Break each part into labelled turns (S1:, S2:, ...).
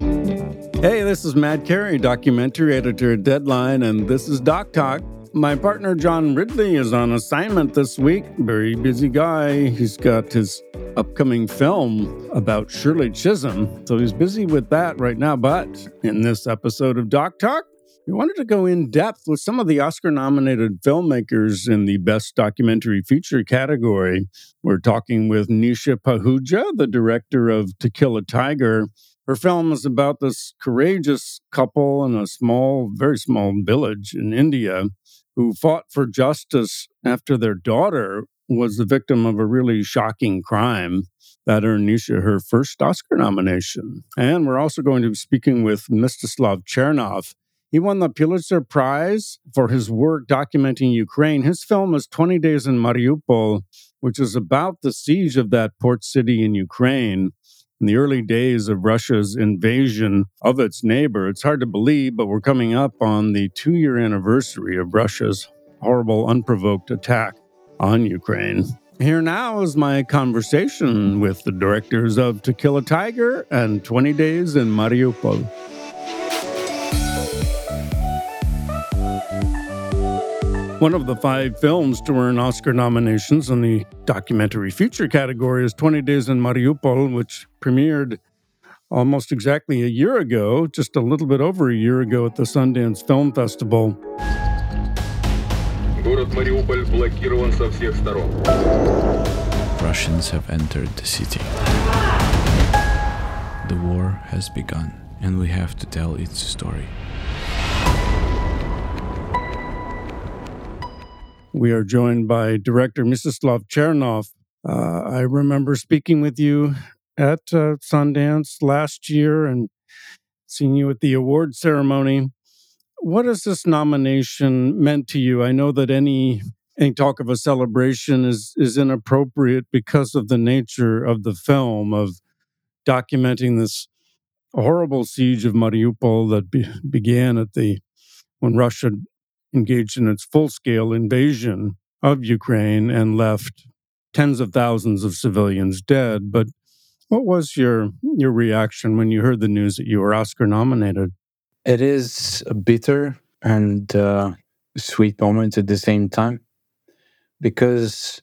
S1: Hey, this is Matt Carey, documentary editor at Deadline, and this is Doc Talk. My partner John Ridley is on assignment this week. Very busy guy. He's got his upcoming film about Shirley Chisholm, so he's busy with that right now. But in this episode of Doc Talk, we wanted to go in depth with some of the Oscar nominated filmmakers in the Best Documentary Feature category. We're talking with Nisha Pahuja, the director of To Kill a Tiger, her film is about this courageous couple in a small, very small village in India who fought for justice after their daughter was the victim of a really shocking crime that earned Nisha her first Oscar nomination. And we're also going to be speaking with Mstyslav Chernov. He won the Pulitzer Prize for his work documenting Ukraine. His film is 20 Days in Mariupol, which is about the siege of that port city in Ukraine in the early days of Russia's invasion of its neighbor. It's hard to believe, but we're coming up on the two year anniversary of Russia's horrible, unprovoked attack on Ukraine. Here now is my conversation with the directors of To Kill a Tiger and 20 Days in Mariupol. One of the five films to earn Oscar nominations in the documentary feature category is 20 Days in Mariupol, which premiered almost exactly a year ago, just a little bit over a year ago at the Sundance Film Festival.
S2: Russians have entered the city. The war has begun, and we have to tell its story.
S1: We are joined by director Mstyslav Chernov. Uh, I remember speaking with you at uh, Sundance last year and seeing you at the award ceremony. What has this nomination meant to you? I know that any any talk of a celebration is is inappropriate because of the nature of the film of documenting this horrible siege of Mariupol that be, began at the when Russia engaged in its full scale invasion of Ukraine and left tens of thousands of civilians dead. But what was your your reaction when you heard the news that you were Oscar nominated?
S3: It is a bitter and uh, sweet moment at the same time because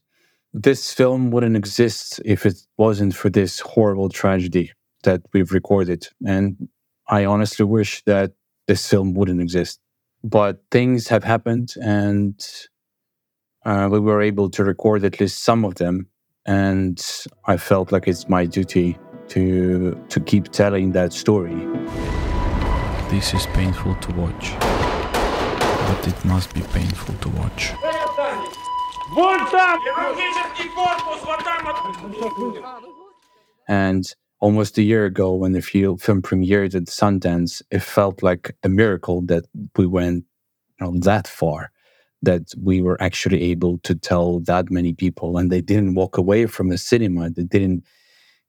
S3: this film wouldn't exist if it wasn't for this horrible tragedy that we've recorded. And I honestly wish that this film wouldn't exist but things have happened and uh, we were able to record at least some of them. And i felt like it's my duty to to keep telling that story.
S2: This is painful to watch but it must be painful to watch.
S3: And almost a year ago when the film premiered at Sundance, it felt like a miracle that we went you know, that far, that we were actually able to tell that many people, and they didn't walk away from the cinema. They didn't,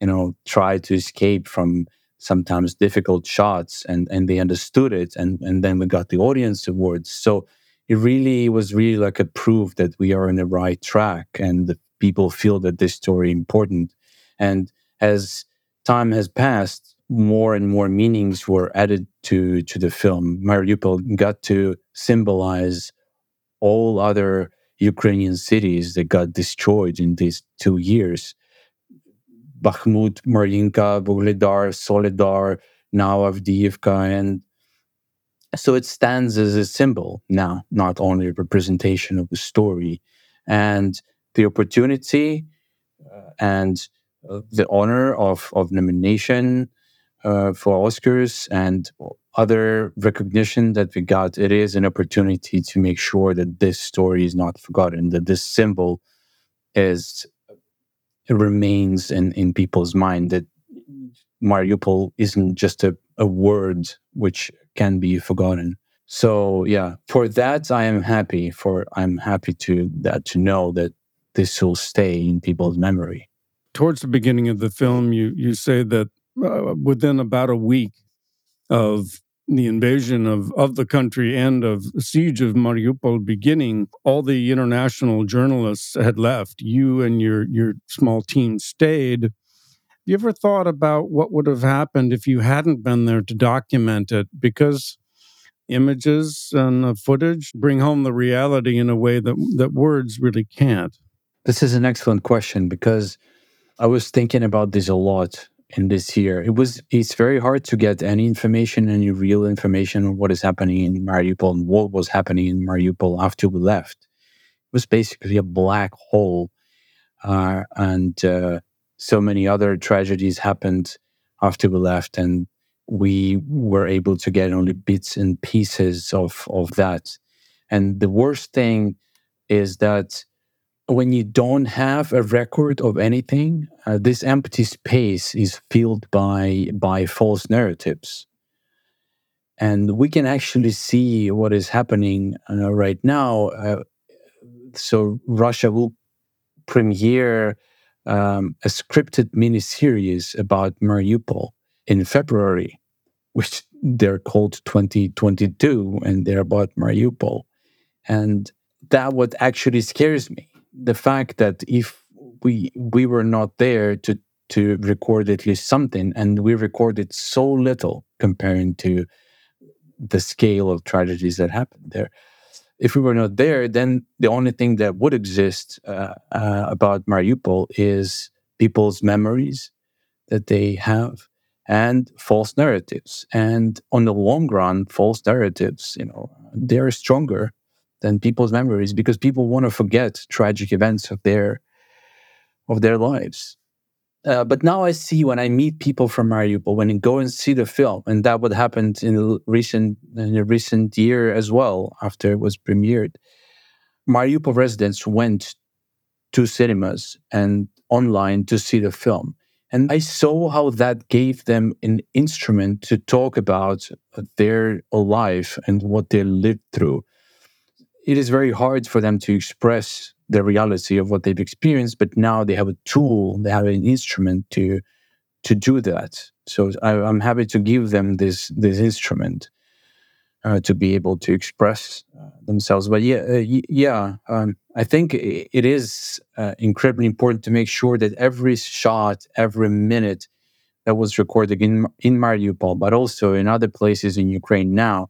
S3: you know, try to escape from sometimes difficult shots, and and they understood it, and and then we got the audience awards. So it really was really like a proof that we are on the right track, and people feel that this story important, and as time has passed, more and more meanings were added to to the film. Mariupol got to symbolize all other Ukrainian cities that got destroyed in these two years. Bakhmut, Marinka, Vuhledar, Soledar, now Avdiivka, and so it stands as a symbol now, not only a representation of the story and the opportunity uh, and the honor of, of nomination uh, for Oscars and other recognition that we got, it is an opportunity to make sure that this story is not forgotten, that this symbol is remains in, in people's mind, that Mariupol isn't just a a word which can be forgotten. So yeah, for that I am happy. For I'm happy to that to know that this will stay in people's memory.
S1: Towards the beginning of the film, you you say that uh, within about a week of the invasion of, of the country and of the siege of Mariupol beginning, all the international journalists had left. You and your your small team stayed. Have you ever thought about what would have happened if you hadn't been there to document it? Because images and footage bring home the reality in a way that that words really can't.
S3: This is an excellent question because I was thinking about this a lot in this year. It was it's very hard to get any information, any real information on what is happening in Mariupol and what was happening in Mariupol after we left. It was basically a black hole, uh, and uh, so many other tragedies happened after we left, and we were able to get only bits and pieces of of that. And the worst thing is that when you don't have a record of anything, uh, this empty space is filled by by false narratives, and we can actually see what is happening uh, right now. Uh, so Russia will premiere um, a scripted miniseries about Mariupol in February, which they're called 2022, and they're about Mariupol, and that what actually scares me the fact that if we we were not there to to record at least something and we recorded so little comparing to the scale of tragedies that happened there if we were not there then the only thing that would exist uh, uh, about mariupol is people's memories that they have and false narratives. And on the long run false narratives you know they're stronger than people's memories because people want to forget tragic events of their of their lives. Uh, but now I see when I meet people from Mariupol, when I go and see the film, and that what happened in the recent in a recent year as well after it was premiered. Mariupol residents went to cinemas and online to see the film. And I saw how that gave them an instrument to talk about their life and what they lived through it is very hard for them to express the reality of what they've experienced but now they have a tool they have an instrument to to do that. So I, am happy to give them this this instrument uh, to be able to express uh, themselves. But yeah uh, yeah um, i think it is uh, incredibly important to make sure that every shot every minute that was recorded in in mariupol but also in other places in ukraine now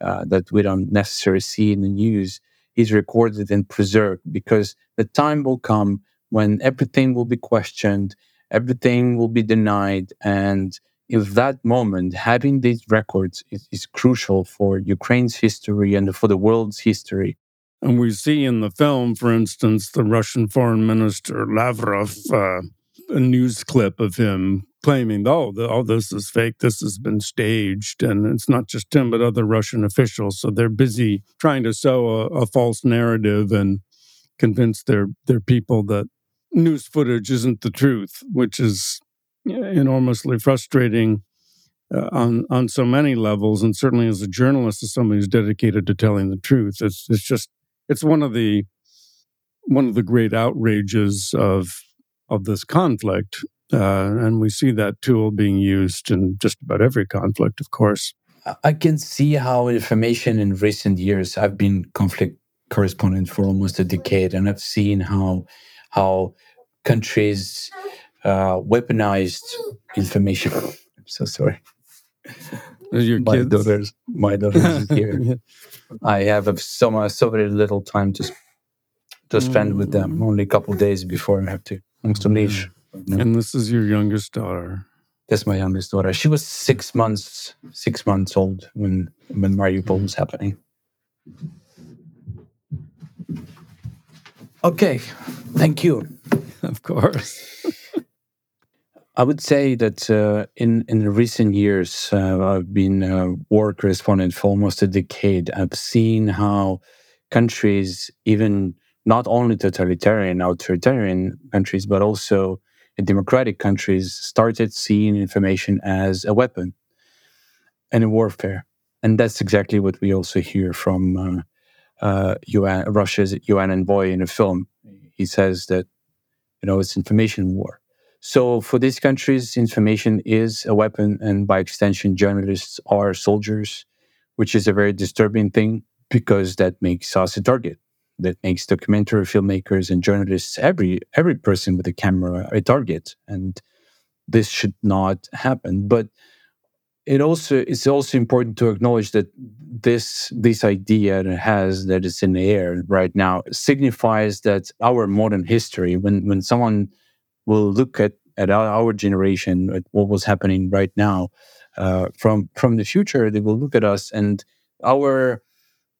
S3: uh, that we don't necessarily see in the news is recorded and preserved because the time will come when everything will be questioned, everything will be denied. And in that moment, having these records is, is crucial for Ukraine's history and for the world's history.
S1: And we see in the film, for instance, the Russian foreign minister Lavrov, uh, a news clip of him claiming, oh, the, all this is fake, this has been staged. And it's not just him, but other Russian officials. So they're busy trying to sow a, a false narrative and convince their, their people that news footage isn't the truth, which is enormously frustrating uh, on on so many levels, and certainly as a journalist, as somebody who's dedicated to telling the truth, it's it's just it's one of the one of the great outrages of of this conflict uh, and we see that tool being used in just about every conflict, of course.
S3: I can see how information in recent years. I've been conflict correspondent for almost a decade, and I've seen how how countries uh, weaponized information. I'm so sorry.
S1: Your
S3: my
S1: kids?
S3: daughters, my daughters here. yeah. I have so so very little time to to spend mm. with them. Mm. Only a couple days before I have to I have to leave.
S1: And this is your youngest daughter.
S3: That's my youngest daughter. She was six months six months old when when Mariupol was happening. Okay, thank you.
S1: Of course.
S3: I would say that uh, in in recent years, uh, I've been a war correspondent for almost a decade. I've seen how countries, even not only totalitarian, authoritarian countries, but also democratic countries started seeing information as a weapon. and a warfare. And that's exactly what we also hear from uh, uh, UN, Russia's UN envoy in the film. He says that, you know, it's information war. So for these countries, information is a weapon, and by extension, journalists are soldiers, which is a very disturbing thing because that makes us a target. That makes documentary filmmakers and journalists, every every person with a camera, a target, and this should not happen. But it also it's also important to acknowledge that this this idea that has that is in the air right now signifies that our modern history when when someone will look at at our generation at what was happening right now uh, from from the future they will look at us and our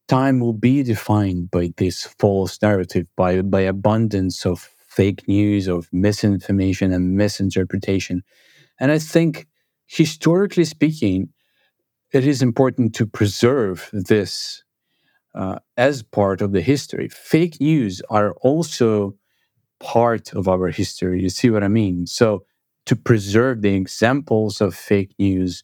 S3: time will be defined by this false narrative by by abundance of fake news of misinformation and misinterpretation and i think historically speaking, it is important to preserve this uh, as part of the history. Fake news are also part of our history. You see what I mean? So, to preserve the examples of fake news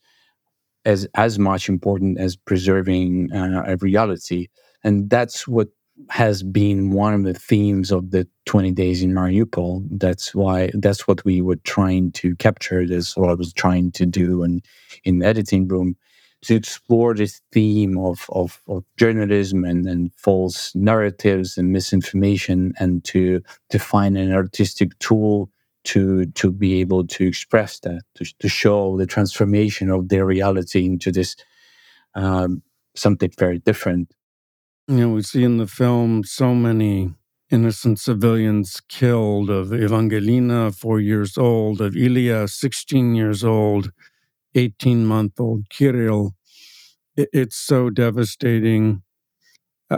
S3: as as much important as preserving uh, a reality, and that's what has been one of the themes of the 20 days in Mariupol. That's why that's what we were trying to capture. That's what I was trying to do and in the editing room to explore this theme of, of, of journalism and, and false narratives and misinformation and to to find an artistic tool to to be able to express that, to, to show the transformation of their reality into this um, something very different.
S1: You know, we see in the film so many innocent civilians killed of Evangelina, four years old, of Ilya, 16 years old, 18 month old Kirill. It, it's so devastating.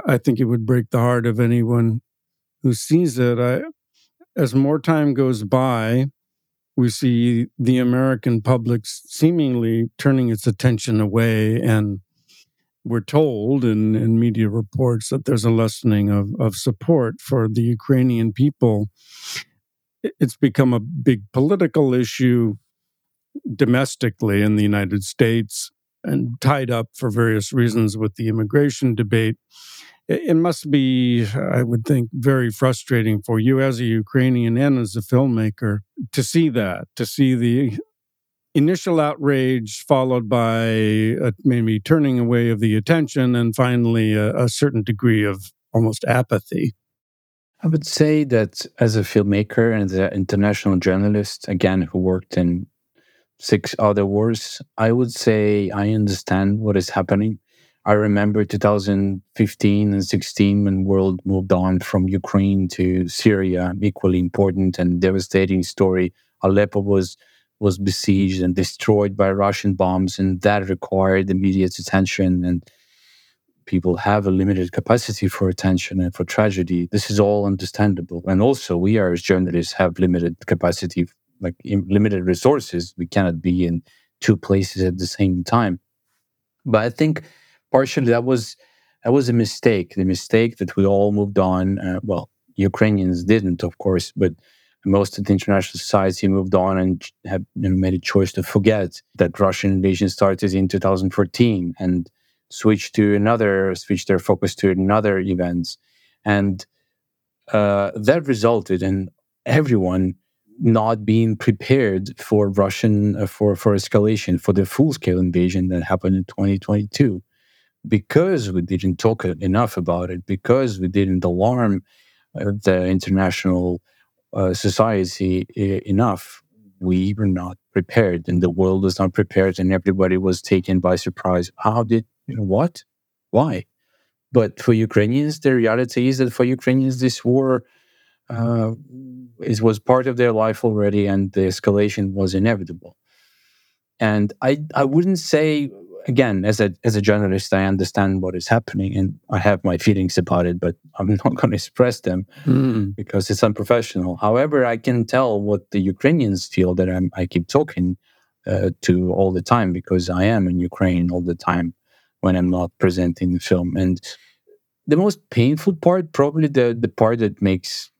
S1: I think it would break the heart of anyone who sees it. I, as more time goes by, we see the American public seemingly turning its attention away and we're told in, in media reports that there's a lessening of, of support for the Ukrainian people. It's become a big political issue domestically in the United States and tied up for various reasons with the immigration debate. It must be, I would think, very frustrating for you as a Ukrainian and as a filmmaker to see that, to see the initial outrage followed by a, maybe turning away of the attention and finally a, a certain degree of almost apathy.
S3: I would say that as a filmmaker and as an international journalist again who worked in six other wars i would say i understand what is happening i remember 2015 and 16 when world moved on from ukraine to syria equally important and devastating story aleppo was was besieged and destroyed by Russian bombs, and that required immediate attention. And people have a limited capacity for attention and for tragedy. This is all understandable. And also, we are as journalists have limited capacity, like limited resources. We cannot be in two places at the same time. But I think partially that was that was a mistake. The mistake that we all moved on. Uh, well, Ukrainians didn't, of course, but most of the international society moved on and have made a choice to forget that Russian invasion started in 2014 and switch to another, switch their focus to another events. And uh, that resulted in everyone not being prepared for Russian, uh, for, for escalation, for the full scale invasion that happened in 2022. Because we didn't talk enough about it, because we didn't alarm uh, the international uh, society enough, we were not prepared, and the world was not prepared, and everybody was taken by surprise. How did you know, what? Why? But for Ukrainians, the reality is that for Ukrainians, this war uh, is, was part of their life already, and the escalation was inevitable. And I, I wouldn't say again, as a as a journalist, I understand what is happening and I have my feelings about it, but I'm not going to express them mm. because it's unprofessional. However, I can tell what the Ukrainians feel that I'm, I keep talking uh, to all the time because I am in Ukraine all the time when I'm not presenting the film. And the most painful part, probably the the part that makes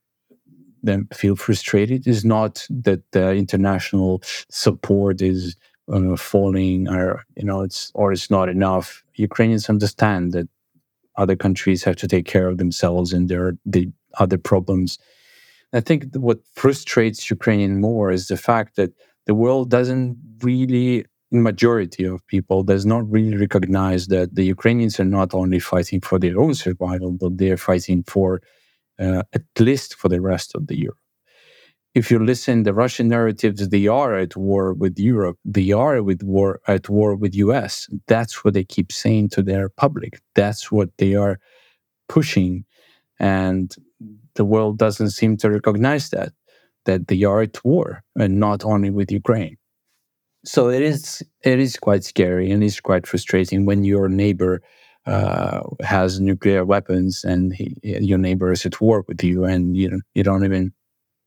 S3: them feel frustrated, is not that the international support is uh, falling or you know it's or it's not enough. Ukrainians understand that other countries have to take care of themselves and their the other problems. I think what frustrates ukrainian more is the fact that the world doesn't really majority of people does not really recognize that the ukrainians are not only fighting for their own survival but they're fighting for uh, at least for the rest of the europe if you listen the Russian narratives, they are at war with Europe. They are with war at war with US. That's what they keep saying to their public. That's what they are pushing. And the world doesn't seem to recognize that, that they are at war and not only with Ukraine. So it is it is quite scary and it's quite frustrating when your neighbor uh, has nuclear weapons and he, your neighbor is at war with you and you you don't even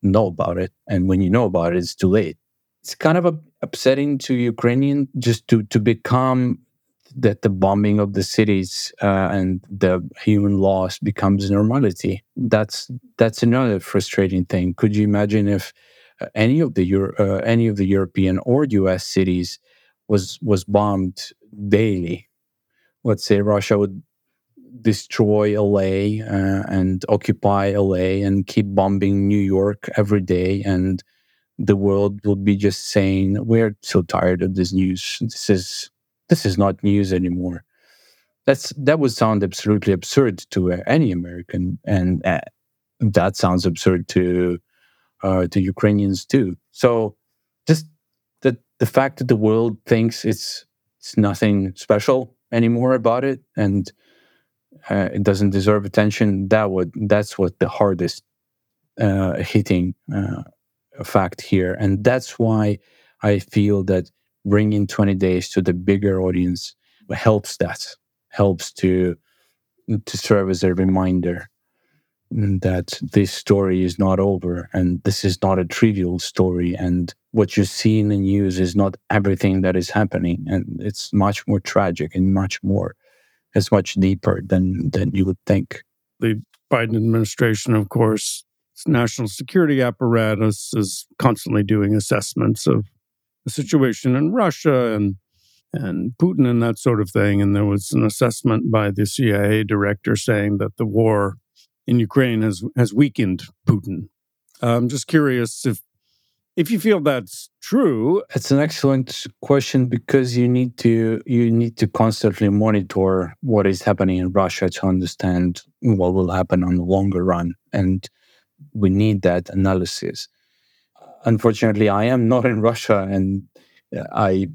S3: know about it. And when you know about it, it's too late. It's kind of a, upsetting to Ukrainian just to, to become that the bombing of the cities uh, and the human loss becomes normality. That's that's another frustrating thing. Could you imagine if uh, any of the Euro- uh, any of the European or U.S. cities was was bombed daily? Let's say Russia would destroy LA uh, and occupy LA and keep bombing New York every day and the world will be just saying we're so tired of this news. This is this is not news anymore. That's that would sound absolutely absurd to uh, any american and uh, that sounds absurd to uh, to ukrainians too. So just the the fact that the world thinks it's it's nothing special anymore about it and uh, it doesn't deserve attention, that would that's what the hardest uh, hitting uh, fact here, and that's why I feel that bringing 20 days to the bigger audience helps that helps to to serve as a reminder that this story is not over and this is not a trivial story and what you see in the news is not everything that is happening and it's much more tragic and much more is much deeper than than you would think.
S1: The Biden administration, of course, national security apparatus is constantly doing assessments of the situation in Russia and and Putin and that sort of thing. And there was an assessment by the CIA director saying that the war in Ukraine has has weakened Putin. I'm just curious if if you feel that's true
S3: it's an excellent question because you need to you need to constantly monitor what is happening in russia to understand what will happen on the longer run and we need that analysis. Unfortunately i am not in russia and uh, i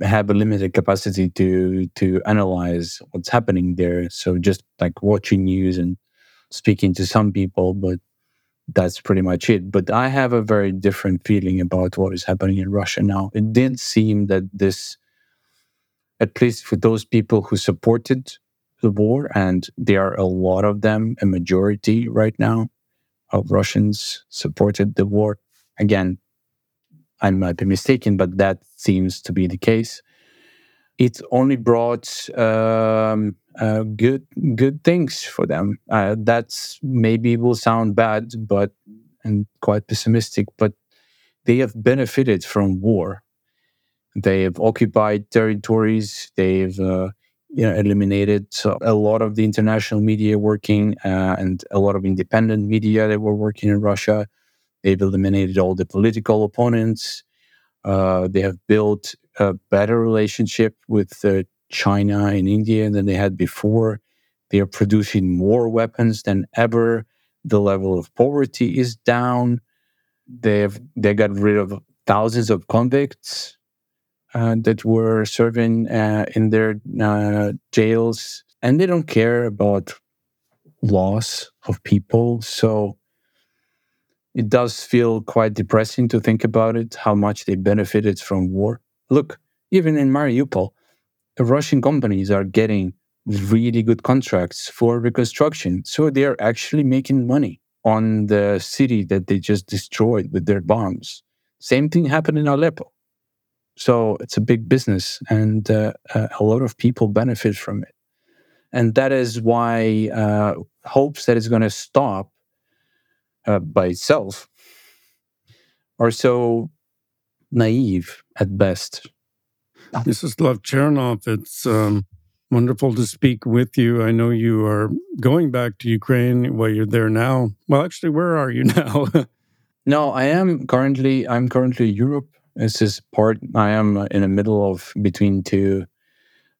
S3: have a limited capacity to to analyze what's happening there. So just like watching news and speaking to some people but that's pretty much it. But I have a very different feeling about what is happening in Russia now. It did seem that this, at least for those people who supported the war, and there are a lot of them, a majority right now of Russians supported the war. Again, I might be mistaken, but that seems to be the case. It only brought um, uh, good good things for them. Uh, that's maybe will sound bad, but and quite pessimistic, but they have benefited from war. They have occupied territories. They've uh, you know, eliminated a lot of the international media working uh, and a lot of independent media that were working in Russia. They've eliminated all the political opponents. Uh, they have built a better relationship with the China and India than they had before. They are producing more weapons than ever. The level of poverty is down. They've they got rid of thousands of convicts uh, that were serving uh, in their uh, jails, and they don't care about loss of people. So it does feel quite depressing to think about it, how much they benefited from war. Look, even in Mariupol, Russian companies are getting really good contracts for reconstruction. So they are actually making money on the city that they just destroyed with their bombs. Same thing happened in Aleppo. So it's a big business, and uh, uh, a lot of people benefit from it. And that is why uh, hopes that it's going to stop uh, by itself are so naive at best
S1: Mstyslav Chernov, it's um, wonderful to speak with you. I know you are going back to Ukraine. Well, you're there now. Well, actually, where are you now?
S3: no, I am currently. I'm currently in Europe. This is part. I am in the middle of between two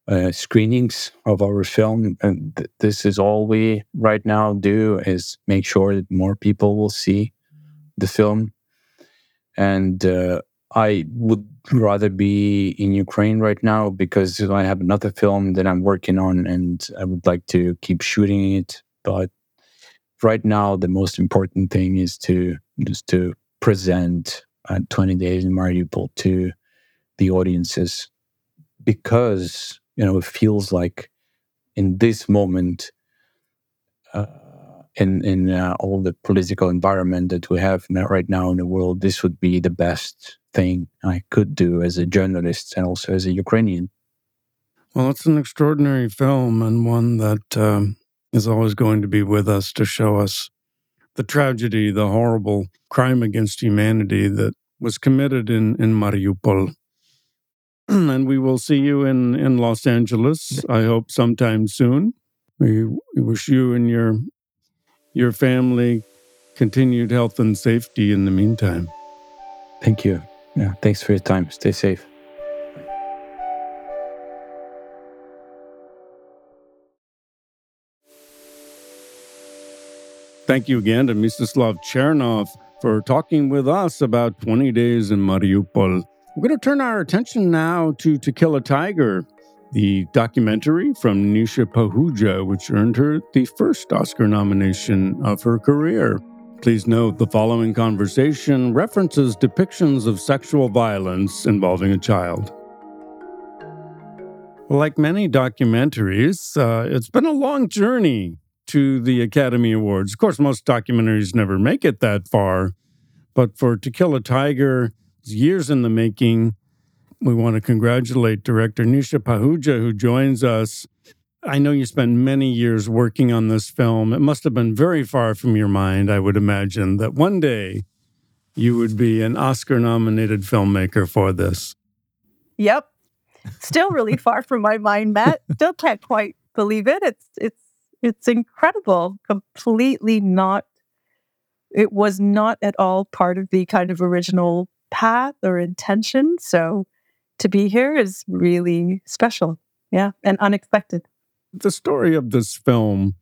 S3: uh, screenings of our film, and th- this is all we right now do is make sure that more people will see the film. And uh, I would rather be in Ukraine right now because I have another film that I'm working on and I would like to keep shooting it. But right now, the most important thing is to just to present uh, 20 Days in Mariupol to the audiences because you know it feels like in this moment. Uh, in in uh, all the political environment that we have right now in the world, this would be the best thing I could do as a journalist and also as a Ukrainian.
S1: Well, it's an extraordinary film and one that um, is always going to be with us to show us the tragedy, the horrible crime against humanity that was committed in, in Mariupol. and we will see you in, in Los Angeles, I hope, sometime soon. We, we wish you and your your family continued health and safety in the meantime.
S3: Thank you. Yeah, thanks for your time. Stay safe.
S1: Thank you again to Mstyslav Chernov for talking with us about 20 days in Mariupol. We're going to turn our attention now to To Kill a Tiger, the documentary from Nisha Pahuja, which earned her the first Oscar nomination of her career. Please note the following conversation references depictions of sexual violence involving a child. Like many documentaries, uh, it's been a long journey to the Academy Awards. Of course, most documentaries never make it that far, but for To Kill a Tiger, years in the making. We want to congratulate director Nisha Pahuja, who joins us I know you spent many years working on this film. It must have been very far from your mind, I would imagine, that one day you would be an Oscar nominated filmmaker for this.
S4: Yep. Still really far from my mind, Matt. Still can't quite believe it. It's it's it's incredible. Completely not it was not at all part of the kind of original path or intention. So to be here is really special. Yeah, and unexpected
S1: the story of this film,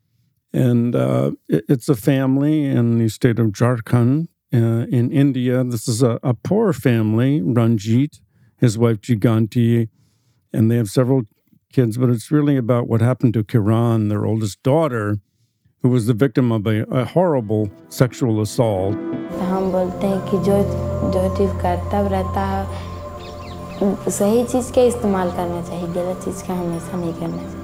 S1: and uh, it, it's a family in the state of Jharkhand uh, in India. This is a, a, poor family, Ranjit, his wife Jaganti, and they have several kids, but it's really about what happened to Kiran, their oldest daughter, who was the victim of a, a horrible sexual assault. सही चीज के इस्तेमाल करना चाहिए गलत चीज का हमेशा नहीं करना चाहिए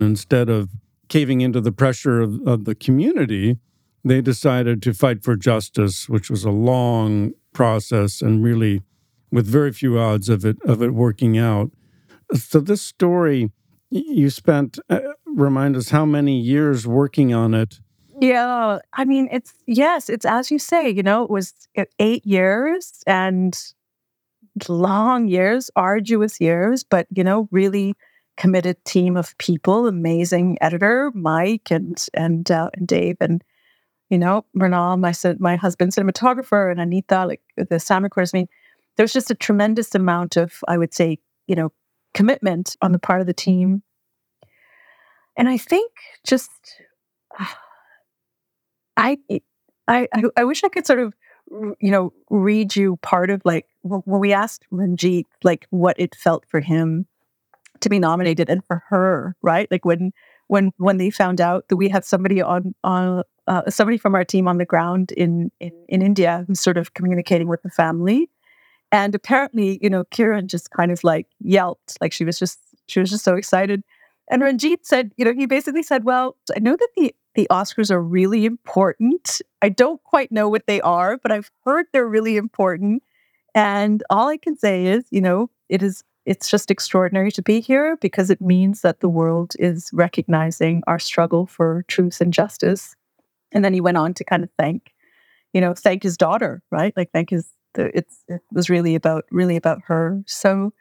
S1: Instead of caving into the pressure of, of the community, they decided to fight for justice, which was a long process and really with very few odds of it of it working out. So this story, you spent uh, remind us how many years working on it.
S4: Yeah, I mean it's yes, it's as you say. You know, it was uh, eight years and long years, arduous years, but you know, really committed team of people, amazing editor Mike and and uh, and Dave and you know Mrinal, my my husband, cinematographer, and Anita, like the sound recorders. I mean, there's just a tremendous amount of, I would say, you know, commitment on the part of the team. And I think just, I, I, I wish I could sort of, you know, read you part of like when we asked Ranjit like what it felt for him to be nominated and for her, right? Like when when when they found out that we had somebody on on uh, somebody from our team on the ground in, in in India who's sort of communicating with the family, and apparently, you know, Kiran just kind of like yelped, like she was just she was just so excited. And Ranjit said, you know, he basically said, "Well, I know that the the Oscars are really important. I don't quite know what they are, but I've heard they're really important." And all I can say is, you know, it is it's just extraordinary to be here because it means that the world is recognizing our struggle for truth and justice. And then he went on to kind of thank, you know, thank his daughter, right? Like thank his. It's it was really about really about her. So,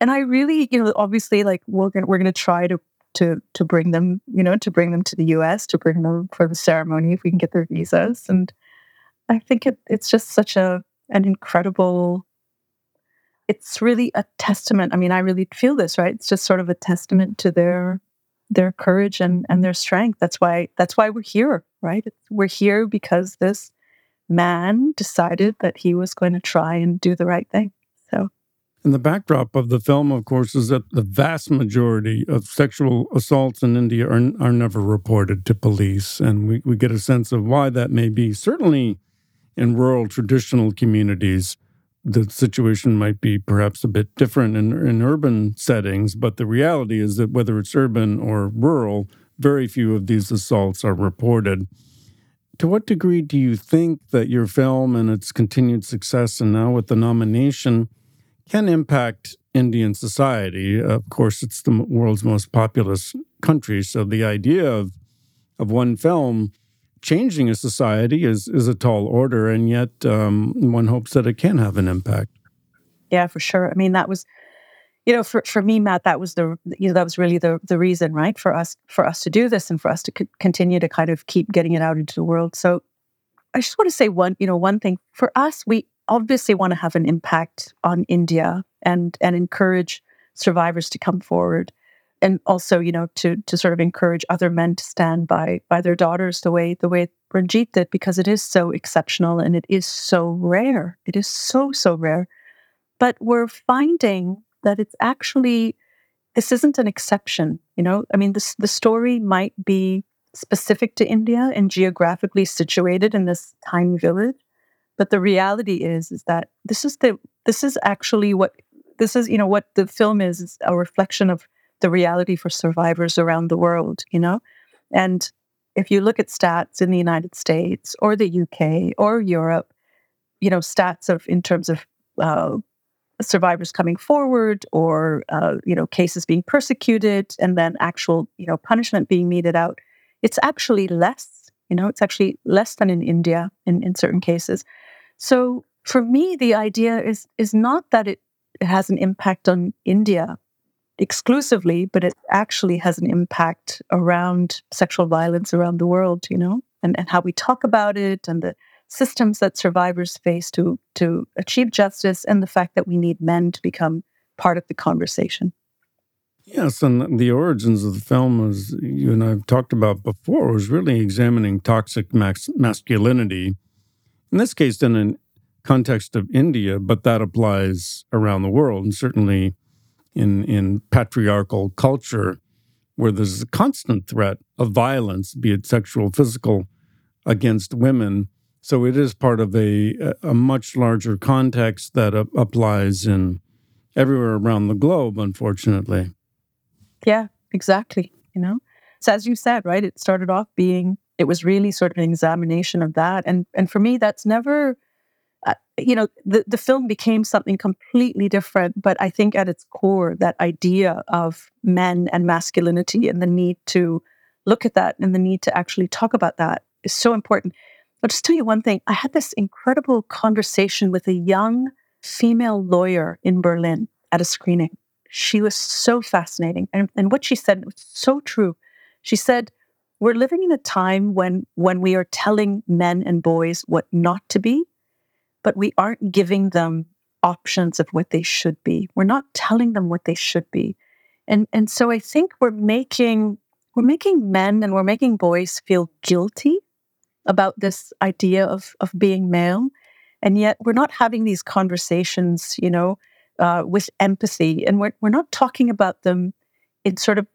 S4: and I really, you know, obviously, like we're gonna we're gonna try to to to bring them, you know, to bring them to the U.S. to bring them for the ceremony if we can get their visas. And I think it, it's just such a an incredible. It's really a testament. I mean, I really feel this, right? It's just sort of a testament to their their courage and and their strength. That's why that's why we're here, right? We're here because this man decided that he was going to try and do the right thing. So
S1: and the backdrop of the film, of course, is that the vast majority of sexual assaults in India are, are never reported to police. And we, we get a sense of why that may be. Certainly in rural traditional communities, the situation might be perhaps a bit different in, in urban settings. But the reality is that whether it's urban or rural, very few of these assaults are reported. To what degree do you think that your film and its continued success, and now with the nomination, can impact Indian society. Of course, it's the world's most populous country, so the idea of of one film changing a society is is a tall order, and yet um, one hopes that it can have an impact.
S4: Yeah, for sure. I mean, that was, you know, for, for me, Matt, that was the you know that was really the the reason, right, for us for us to do this and for us to c- continue to kind of keep getting it out into the world. So, I just want to say one, you know, one thing for us, we obviously want to have an impact on India and and encourage survivors to come forward and also you know to to sort of encourage other men to stand by by their daughters the way the way Ranjit did because it is so exceptional and it is so rare. It is so so rare. But we're finding that it's actually this isn't an exception you know? I mean this the story might be specific to India and geographically situated in this tiny village but the reality is is that this is the this is actually what this is you know what the film is, is a reflection of the reality for survivors around the world you know? And if you look at stats in the united states or the uk or europe you know stats of in terms of uh, survivors coming forward or uh, you know cases being persecuted and then actual you know punishment being meted out it's actually less you know? It's actually less than in india in, in certain cases. So for me, the idea is is not that it has an impact on India exclusively, but it actually has an impact around sexual violence around the world, you know, and, and how we talk about it and the systems that survivors face to to achieve justice and the fact that we need men to become part of the conversation.
S1: Yes, and the origins of the film, as you and I've talked about before, was really examining toxic max- masculinity in this case, in a context of India, but that applies around the world, and certainly in in patriarchal culture, where there's a constant threat of violence, be it sexual, physical, against women. So it is part of a a much larger context that uh, applies in everywhere around the globe, unfortunately.
S4: Yeah, exactly. You know, so as you said, right, it started off being it was really sort of an examination of that and and for me that's never uh, you know the the film became something completely different but i think at its core that idea of men and masculinity and the need to look at that and the need to actually talk about that is so important. I'll just tell you one thing. I had this incredible conversation with a young female lawyer in berlin at a screening. She was so fascinating and, and what she said was so true. She said we're living in a time when when we are telling men and boys what not to be, but we aren't giving them options of what they should be. We're not telling them what they should be. And and so I think we're making we're making men and we're making boys feel guilty about this idea of of being male. And yet we're not having these conversations, you know, uh, with empathy. And we're we're not talking about them in sort of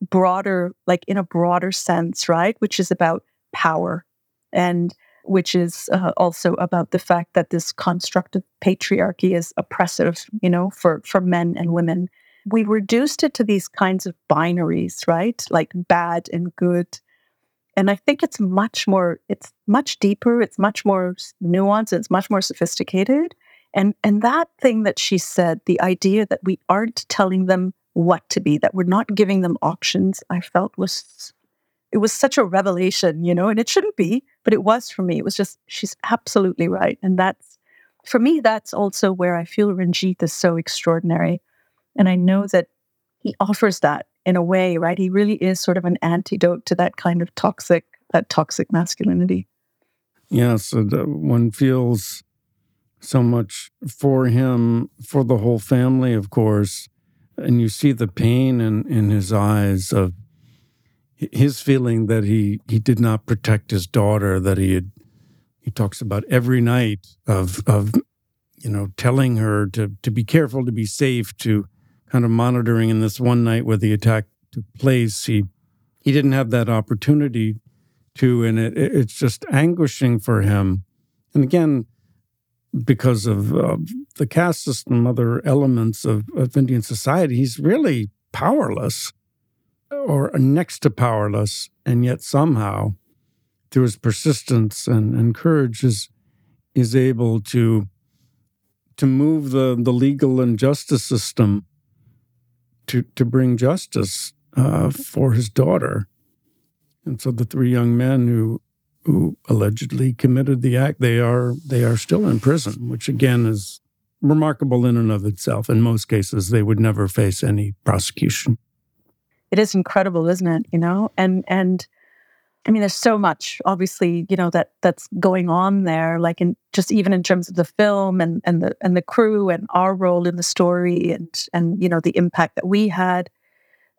S4: broader, like in a broader sense, right? Which is about power and which is uh, also about the fact that this construct of patriarchy is oppressive, you know, for, for men and women. We reduced it to these kinds of binaries, right? Like bad and good. And I think it's much more, it's much deeper, it's much more nuanced, it's much more sophisticated. And and that thing that she said, the idea that we aren't telling them what to be, that we're not giving them options, I felt was it was such a revelation, you know, and it shouldn't be, but it was for me. It was just she's absolutely right. And that's for me, that's also where I feel Ranjit is so extraordinary. And I know that he offers that in a way, right? He really is sort of an antidote to that kind of toxic, that toxic masculinity.
S1: Yeah, so one feels so much for him, for the whole family, of course. And you see the pain in, in his eyes of his feeling that he, he did not protect his daughter, that he had, he talks about every night of, of, you know, telling her to, to be careful, to be safe, to kind of monitoring in this one night where the attack took place. He, he didn't have that opportunity to, and it, it's just anguishing for him. And again, because of uh, the caste system, other elements of, of Indian society, he's really powerless or next to powerless. And yet somehow, through his persistence and, and courage, is, is able to, to move the, the legal and justice system to, to bring justice uh, for his daughter. And so the three young men who who allegedly committed the act, they are they are still in prison, which again is remarkable in and of itself. In most cases, they would never face any prosecution.
S4: It is incredible, isn't it? You know, and and I mean, there's so much, obviously, you know, that that's going on there. Like in just even in terms of the film and and the and the crew and our role in the story and and you know the impact that we had.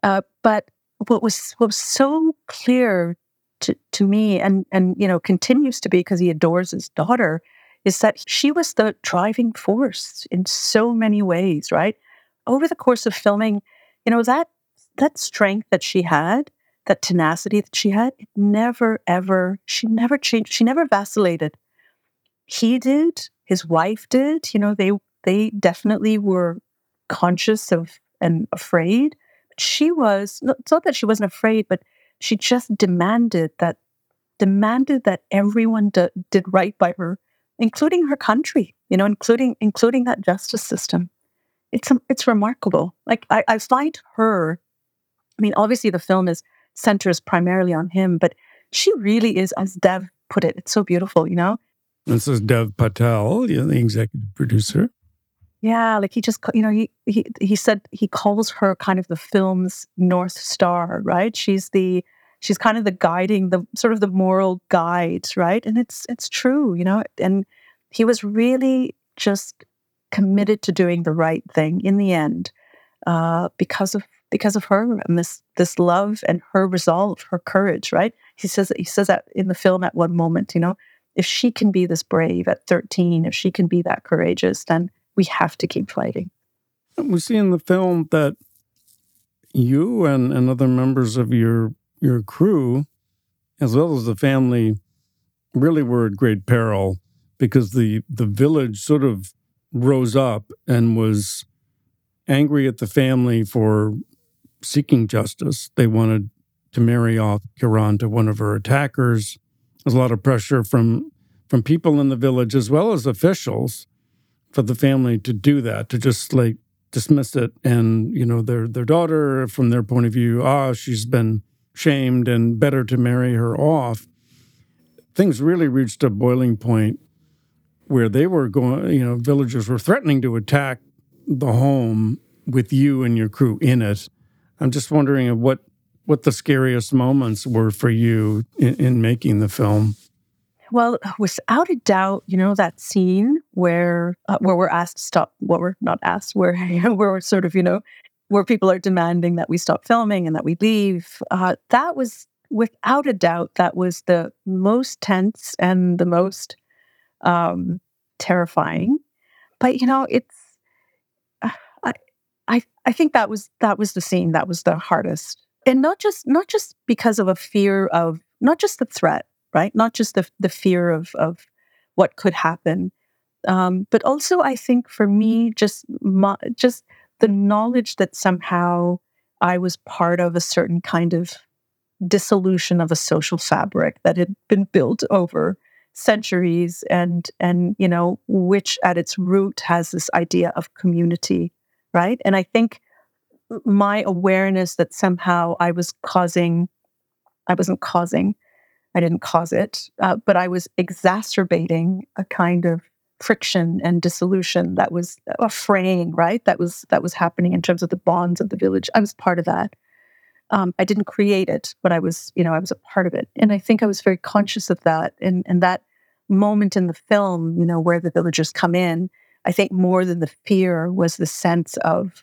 S4: Uh, but what was what was so clear to, to me and and you know continues to be because he adores his daughter is that she was the driving force in so many ways right over the course of filming you know that that strength that she had that tenacity that she had it never ever she never changed she never vacillated he did his wife did you know they they definitely were conscious of and afraid But she was it's not that she wasn't afraid but she just demanded that demanded that everyone d- did right by her, including her country. You know, including including that justice system. It's um, it's remarkable. Like I, I find her. I mean, obviously the film is centers primarily on him, but she really is, as Dev put it, it's so beautiful. You know.
S1: This is Dev Patel, you know, the executive producer.
S4: Yeah, like he just, you know, he he he said he calls her kind of the film's north star, right? She's the she's kind of the guiding, the sort of the moral guide, right? And it's it's true, you know. And he was really just committed to doing the right thing in the end, uh, because of because of her and this this love and her resolve, her courage, right? He says he says that in the film at one moment, you know, if she can be this brave at 13, if she can be that courageous, then we have to keep fighting.
S1: We see in the film that you and, and other members of your your crew, as well as the family, really were at great peril because the the village sort of rose up and was angry at the family for seeking justice. They wanted to marry off Kiran to one of her attackers. There's a lot of pressure from from people in the village as well as officials for the family to do that, to just like dismiss it. And, you know, their their daughter, from their point of view, ah, she's been shamed and better to marry her off. Things really reached a boiling point where they were going, you know, villagers were threatening to attack the home with you and your crew in it. I'm just wondering what what the scariest moments were for you in, in making the film.
S4: Well, without a doubt, you know that scene where uh, where we're asked to stop. What we're not asked, where where we're sort of you know where people are demanding that we stop filming and that we leave. Uh, that was without a doubt that was the most tense and the most um, terrifying. But you know, it's I think that was that was the scene that was the hardest, and not just not just because of a fear of not just the threat right? Not just the the fear of of what could happen, um, but also I think for me, just my, just the knowledge that somehow I was part of a certain kind of dissolution of a social fabric that had been built over centuries and and you know which at its root has this idea of community right and i think my awareness that somehow i was causing i wasn't causing I didn't cause it, uh, but I was exacerbating a kind of friction and dissolution that was a fraying, right? That was that was happening in terms of the bonds of the village. I was part of that. Um, I didn't create it, but I was, you know, I was a part of it, and I think I was very conscious of that. And and that moment in the film, you know, where the villagers come in, I think more than the fear was the sense of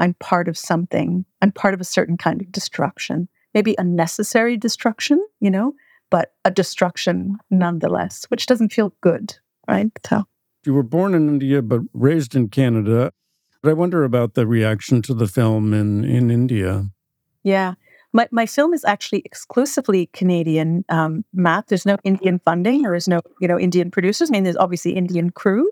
S4: I'm part of something. I'm part of a certain kind of destruction, maybe a necessary destruction, you know, but a destruction nonetheless, which doesn't feel good, right? So
S1: you were born in India but raised in Canada. But I wonder about the reaction to the film in, in India.
S4: Yeah. My, my film is actually exclusively Canadian, um, Matt. There's no Indian funding. There is no, you know, Indian producers. I mean, there's obviously Indian crew.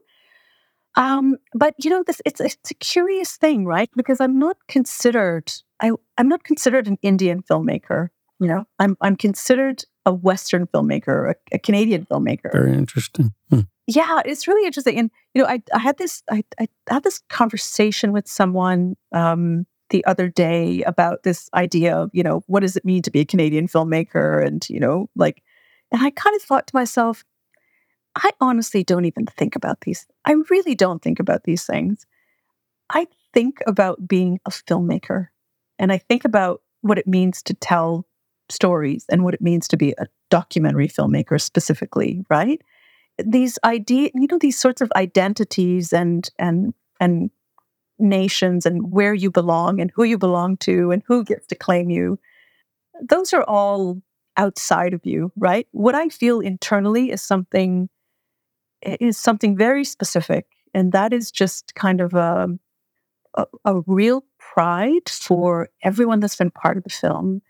S4: Um, but you know, this it's, it's a curious thing, right? Because I'm not considered I I'm not considered an Indian filmmaker. You know, I'm I'm considered a Western filmmaker, a, a Canadian filmmaker.
S1: Very interesting. Hmm.
S4: Yeah, it's really interesting. And you know, I I had this I I had this conversation with someone um, the other day about this idea of you know what does it mean to be a Canadian filmmaker, and you know, like, and I kind of thought to myself, I honestly don't even think about these. I really don't think about these things. I think about being a filmmaker and I think about what it means to tell stories and what it means to be a documentary filmmaker specifically, right? These idea, you know, these sorts of identities and and and nations and where you belong and who you belong to and who gets to claim you. Those are all outside of you, right? What I feel internally is something is something very specific, and that is just kind of a, a, a real pride for everyone that's been part of the film,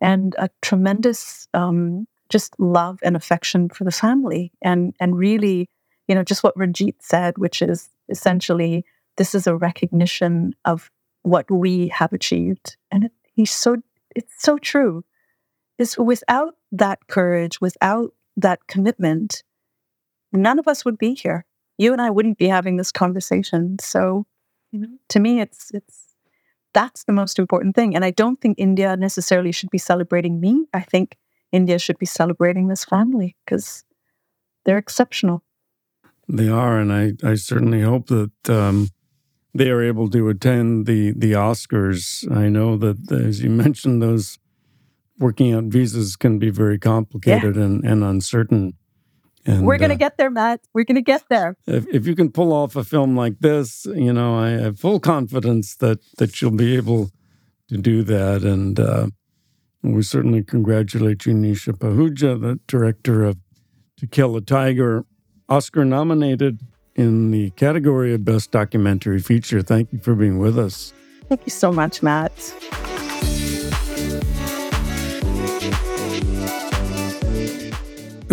S4: and a tremendous um, just love and affection for the family, and and really, you know, just what Ranjit said, which is essentially this is a recognition of what we have achieved, and it, he's so it's so true. Is without that courage, without that commitment, none of us would be here. You and I wouldn't be having this conversation. So, you know, to me, it's it's that's the most important thing. And I don't think India necessarily should be celebrating me. I think India should be celebrating this family because they're exceptional.
S1: They are, and I, I certainly hope that um, they are able to attend the the Oscars. I know that, as you mentioned, those working out visas can be very complicated yeah. and, and uncertain.
S4: And, We're going to uh, get there, Matt. We're going to get there.
S1: If, if you can pull off a film like this, you know, I have full confidence that that you'll be able to do that. And uh, we certainly congratulate you, Nisha Pahuja, the director of To Kill a Tiger, Oscar nominated in the category of Best Documentary Feature. Thank you for being with us.
S4: Thank you so much, Matt.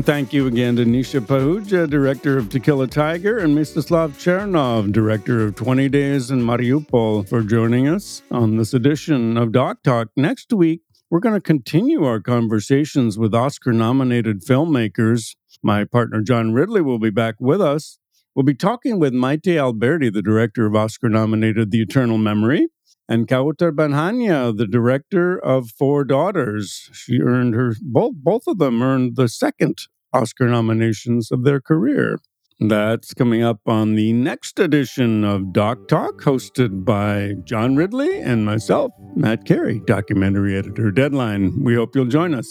S1: Thank you again to Nisha Pahuja, director of To Kill a Tiger, and Mstyslav Chernov, director of 20 Days in Mariupol, for joining us on this edition of Doc Talk. Next week, we're going to continue our conversations with Oscar nominated filmmakers. My partner John Ridley will be back with us. We'll be talking with Maite Alberdi, the director of Oscar nominated The Eternal Memory, and Kaouther Ben Hania, the director of Four Daughters. She earned her both both of them earned the second Oscar nominations of their career. That's coming up on the next edition of Doc Talk, hosted by John Ridley and myself, Matt Carey, documentary editor Deadline. We hope you'll join us.